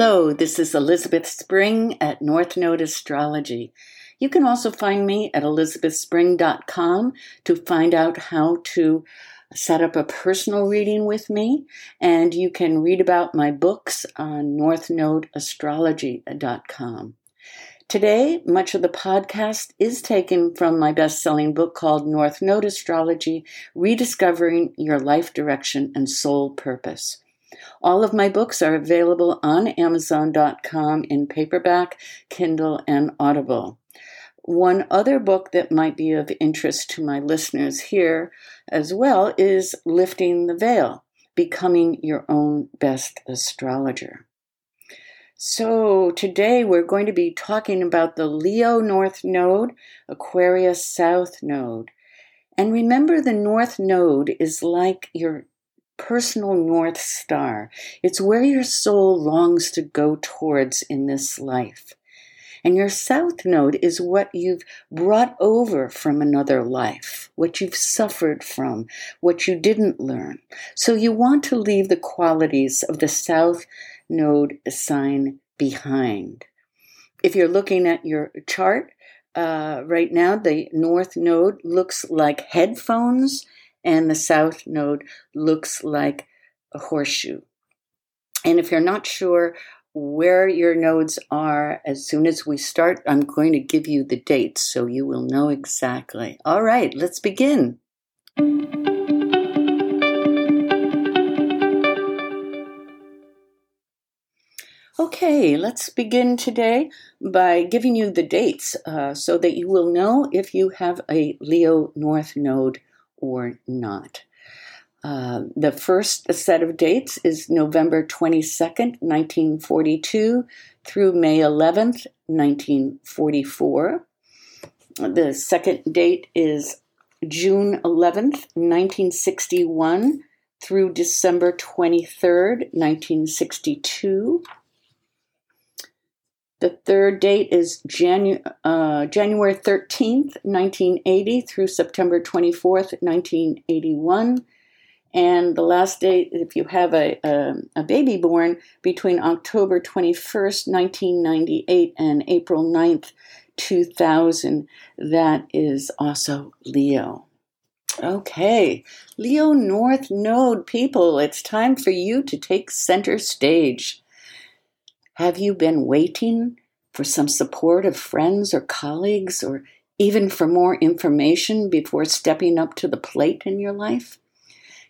Hello, this is Elizabeth Spring at North Node Astrology. You can also find me at elizabethspring.com to find out how to set up a personal reading with me, and you can read about my books on northnodeastrology.com. Today, much of the podcast is taken from my best selling book called North Node Astrology Rediscovering Your Life Direction and Soul Purpose. All of my books are available on Amazon.com in paperback, Kindle, and Audible. One other book that might be of interest to my listeners here as well is Lifting the Veil Becoming Your Own Best Astrologer. So, today we're going to be talking about the Leo North Node, Aquarius South Node. And remember, the North Node is like your personal North Star. It's where your soul longs to go towards in this life. And your South Node is what you've brought over from another life, what you've suffered from, what you didn't learn. So you want to leave the qualities of the South Node sign behind. If you're looking at your chart, uh, right now, the North Node looks like headphones and the south node looks like a horseshoe. And if you're not sure where your nodes are, as soon as we start, I'm going to give you the dates so you will know exactly. All right, let's begin. Okay, let's begin today by giving you the dates uh, so that you will know if you have a Leo North Node or not. Uh, the first set of dates is November 22nd, 1942 through May 11th, 1944. The second date is June 11th, 1961 through December 23rd, 1962. The third date is Janu- uh, January 13th, 1980 through September 24th, 1981. And the last date, if you have a, a, a, baby born between October 21st, 1998 and April 9th, 2000, that is also Leo. Okay, Leo North Node people, it's time for you to take center stage. Have you been waiting for some support of friends or colleagues or even for more information before stepping up to the plate in your life?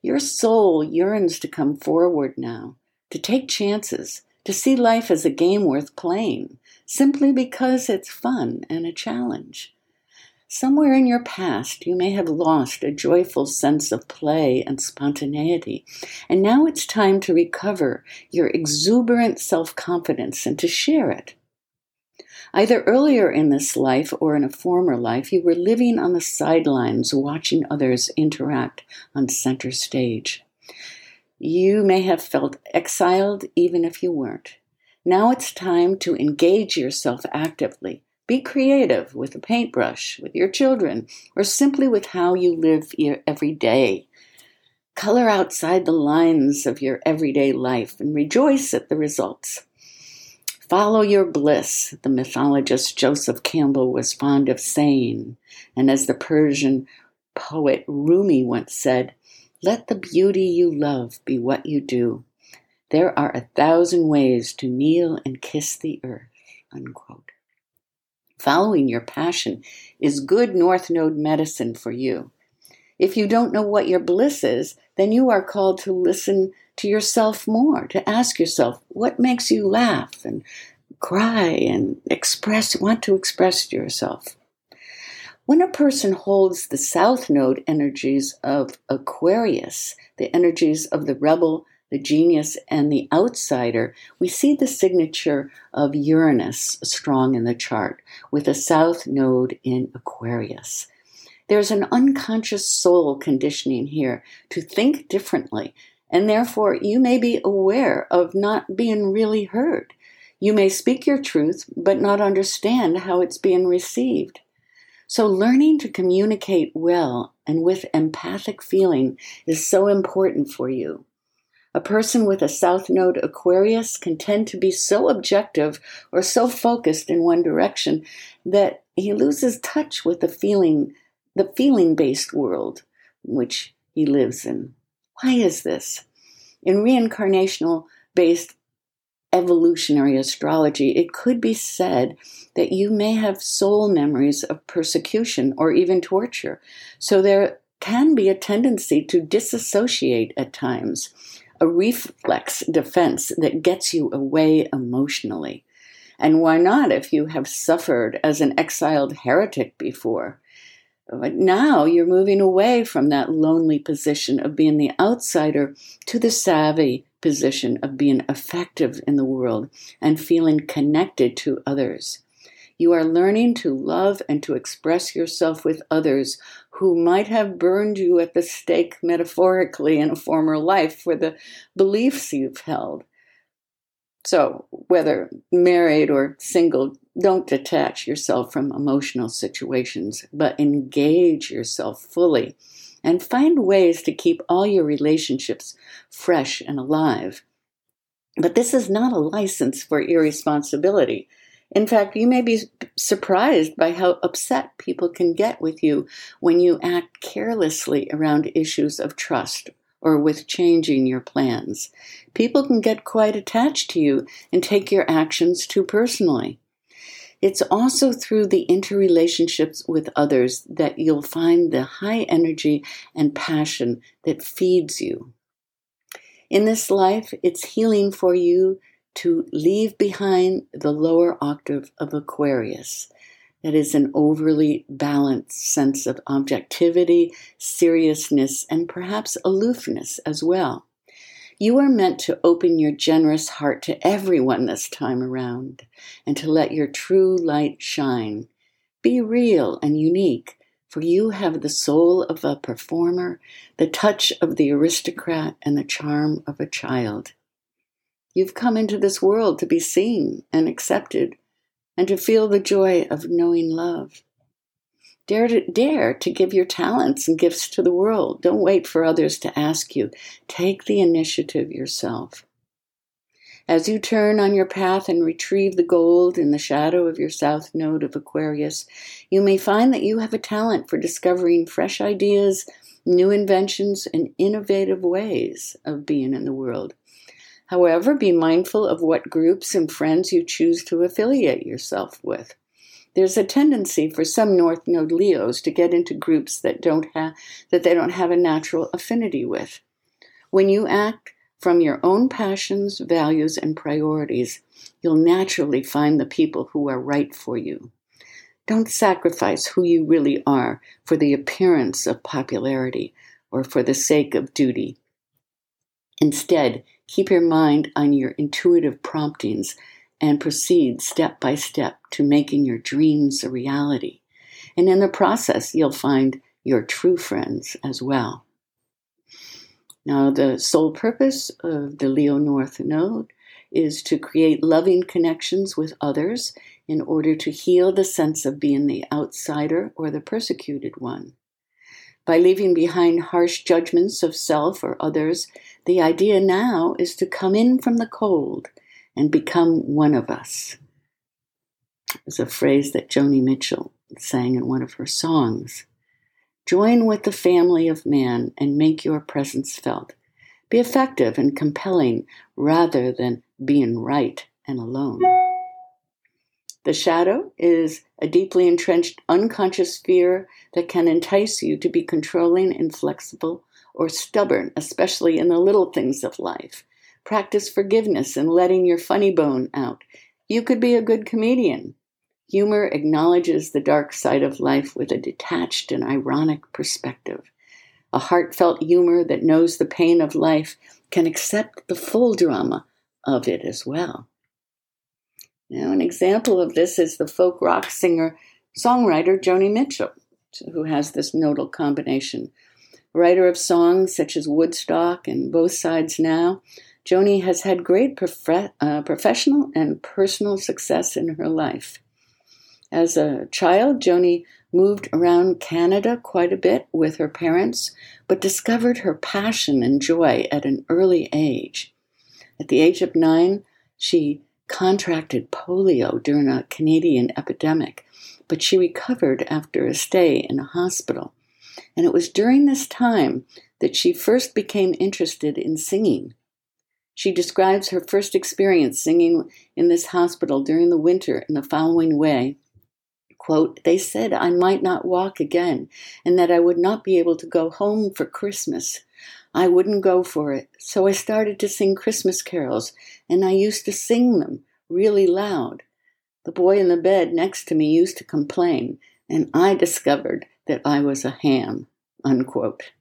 Your soul yearns to come forward now, to take chances, to see life as a game worth playing, simply because it's fun and a challenge. Somewhere in your past, you may have lost a joyful sense of play and spontaneity, and now it's time to recover your exuberant self confidence and to share it. Either earlier in this life or in a former life, you were living on the sidelines watching others interact on center stage. You may have felt exiled even if you weren't. Now it's time to engage yourself actively be creative with a paintbrush, with your children, or simply with how you live your every day. Color outside the lines of your everyday life and rejoice at the results. Follow your bliss, the mythologist Joseph Campbell was fond of saying, and as the Persian poet Rumi once said, let the beauty you love be what you do. There are a thousand ways to kneel and kiss the earth. Unquote. Following your passion is good North Node medicine for you. If you don't know what your bliss is, then you are called to listen to yourself more, to ask yourself what makes you laugh and cry and express, want to express yourself. When a person holds the South Node energies of Aquarius, the energies of the rebel, the genius, and the outsider, we see the signature of Uranus strong in the chart with a south node in Aquarius. There's an unconscious soul conditioning here to think differently, and therefore you may be aware of not being really heard. You may speak your truth, but not understand how it's being received. So, learning to communicate well and with empathic feeling is so important for you. A person with a South Node Aquarius can tend to be so objective or so focused in one direction that he loses touch with the feeling, the feeling based world in which he lives in. Why is this? In reincarnational based evolutionary astrology, it could be said that you may have soul memories of persecution or even torture. So there can be a tendency to disassociate at times, a reflex defense that gets you away emotionally. And why not if you have suffered as an exiled heretic before? But now you're moving away from that lonely position of being the outsider to the savvy position of being effective in the world and feeling connected to others. You are learning to love and to express yourself with others who might have burned you at the stake metaphorically in a former life for the beliefs you've held. So, whether married or single, don't detach yourself from emotional situations, but engage yourself fully and find ways to keep all your relationships fresh and alive. But this is not a license for irresponsibility. In fact, you may be surprised by how upset people can get with you when you act carelessly around issues of trust or with changing your plans. People can get quite attached to you and take your actions too personally. It's also through the interrelationships with others that you'll find the high energy and passion that feeds you. In this life, it's healing for you to leave behind the lower octave of Aquarius. That is an overly balanced sense of objectivity, seriousness, and perhaps aloofness as well. You are meant to open your generous heart to everyone this time around and to let your true light shine. Be real and unique, for you have the soul of a performer, the touch of the aristocrat, and the charm of a child. You've come into this world to be seen and accepted and to feel the joy of knowing love. Dare to, dare to give your talents and gifts to the world. Don't wait for others to ask you. Take the initiative yourself. As you turn on your path and retrieve the gold in the shadow of your south node of Aquarius, you may find that you have a talent for discovering fresh ideas, new inventions, and innovative ways of being in the world. However, be mindful of what groups and friends you choose to affiliate yourself with. There's a tendency for some North Node Leos to get into groups that don't that they don't have a natural affinity with. When you act from your own passions, values, and priorities, you'll naturally find the people who are right for you. Don't sacrifice who you really are for the appearance of popularity or for the sake of duty. Instead, keep your mind on your intuitive promptings and proceed step by step to making your dreams a reality. And in the process, you'll find your true friends as well. Now, the sole purpose of the Leo North Node is to create loving connections with others in order to heal the sense of being the outsider or the persecuted one. By leaving behind harsh judgments of self or others, the idea now is to come in from the cold and become one of us. It's a phrase that Joni Mitchell sang in one of her songs. Join with the family of man and make your presence felt. Be effective and compelling rather than being right and alone. The shadow is a deeply entrenched unconscious fear that can entice you to be controlling, inflexible, or stubborn, especially in the little things of life. Practice forgiveness and letting your funny bone out. You could be a good comedian. Humor acknowledges the dark side of life with a detached and ironic perspective. A heartfelt humor that knows the pain of life can accept the full drama of it as well. Now, an example of this is the folk rock singer songwriter Joni Mitchell, who has this nodal combination. Writer of songs such as Woodstock and Both Sides Now, Joni has had great uh, professional and personal success in her life. As a child, Joni moved around Canada quite a bit with her parents, but discovered her passion and joy at an early age. At the age of nine, she contracted polio during a Canadian epidemic, but she recovered after a stay in a hospital. And it was during this time that she first became interested in singing. She describes her first experience singing in this hospital during the winter in the following way quote, They said I might not walk again and that I would not be able to go home for Christmas. I wouldn't go for it, so I started to sing Christmas carols, and I used to sing them really loud. The boy in the bed next to me used to complain, and I discovered that I was a ham. Unquote.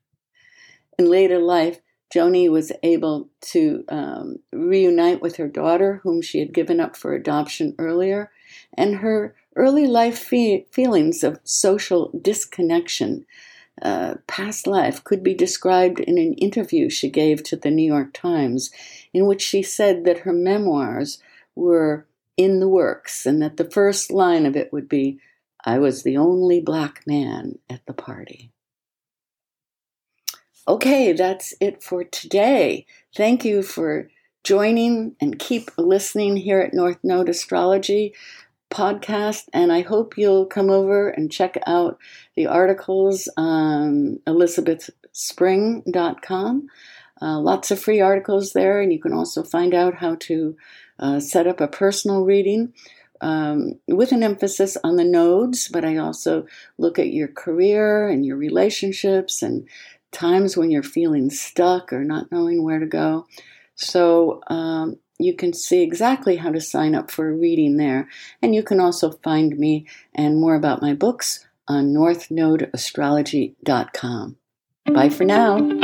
In later life, Joni was able to um, reunite with her daughter, whom she had given up for adoption earlier, and her early life fe- feelings of social disconnection, uh, past life, could be described in an interview she gave to the New York Times, in which she said that her memoirs were in the works and that the first line of it would be, I was the only black man at the party. Okay, that's it for today. Thank you for joining and keep listening here at North Node Astrology podcast. And I hope you'll come over and check out the articles on elizabethspring.com. Uh, lots of free articles there, and you can also find out how to uh, set up a personal reading. Um, with an emphasis on the nodes, but I also look at your career and your relationships and times when you're feeling stuck or not knowing where to go. So um, you can see exactly how to sign up for a reading there. And you can also find me and more about my books on northnodeastrology.com. Bye for now.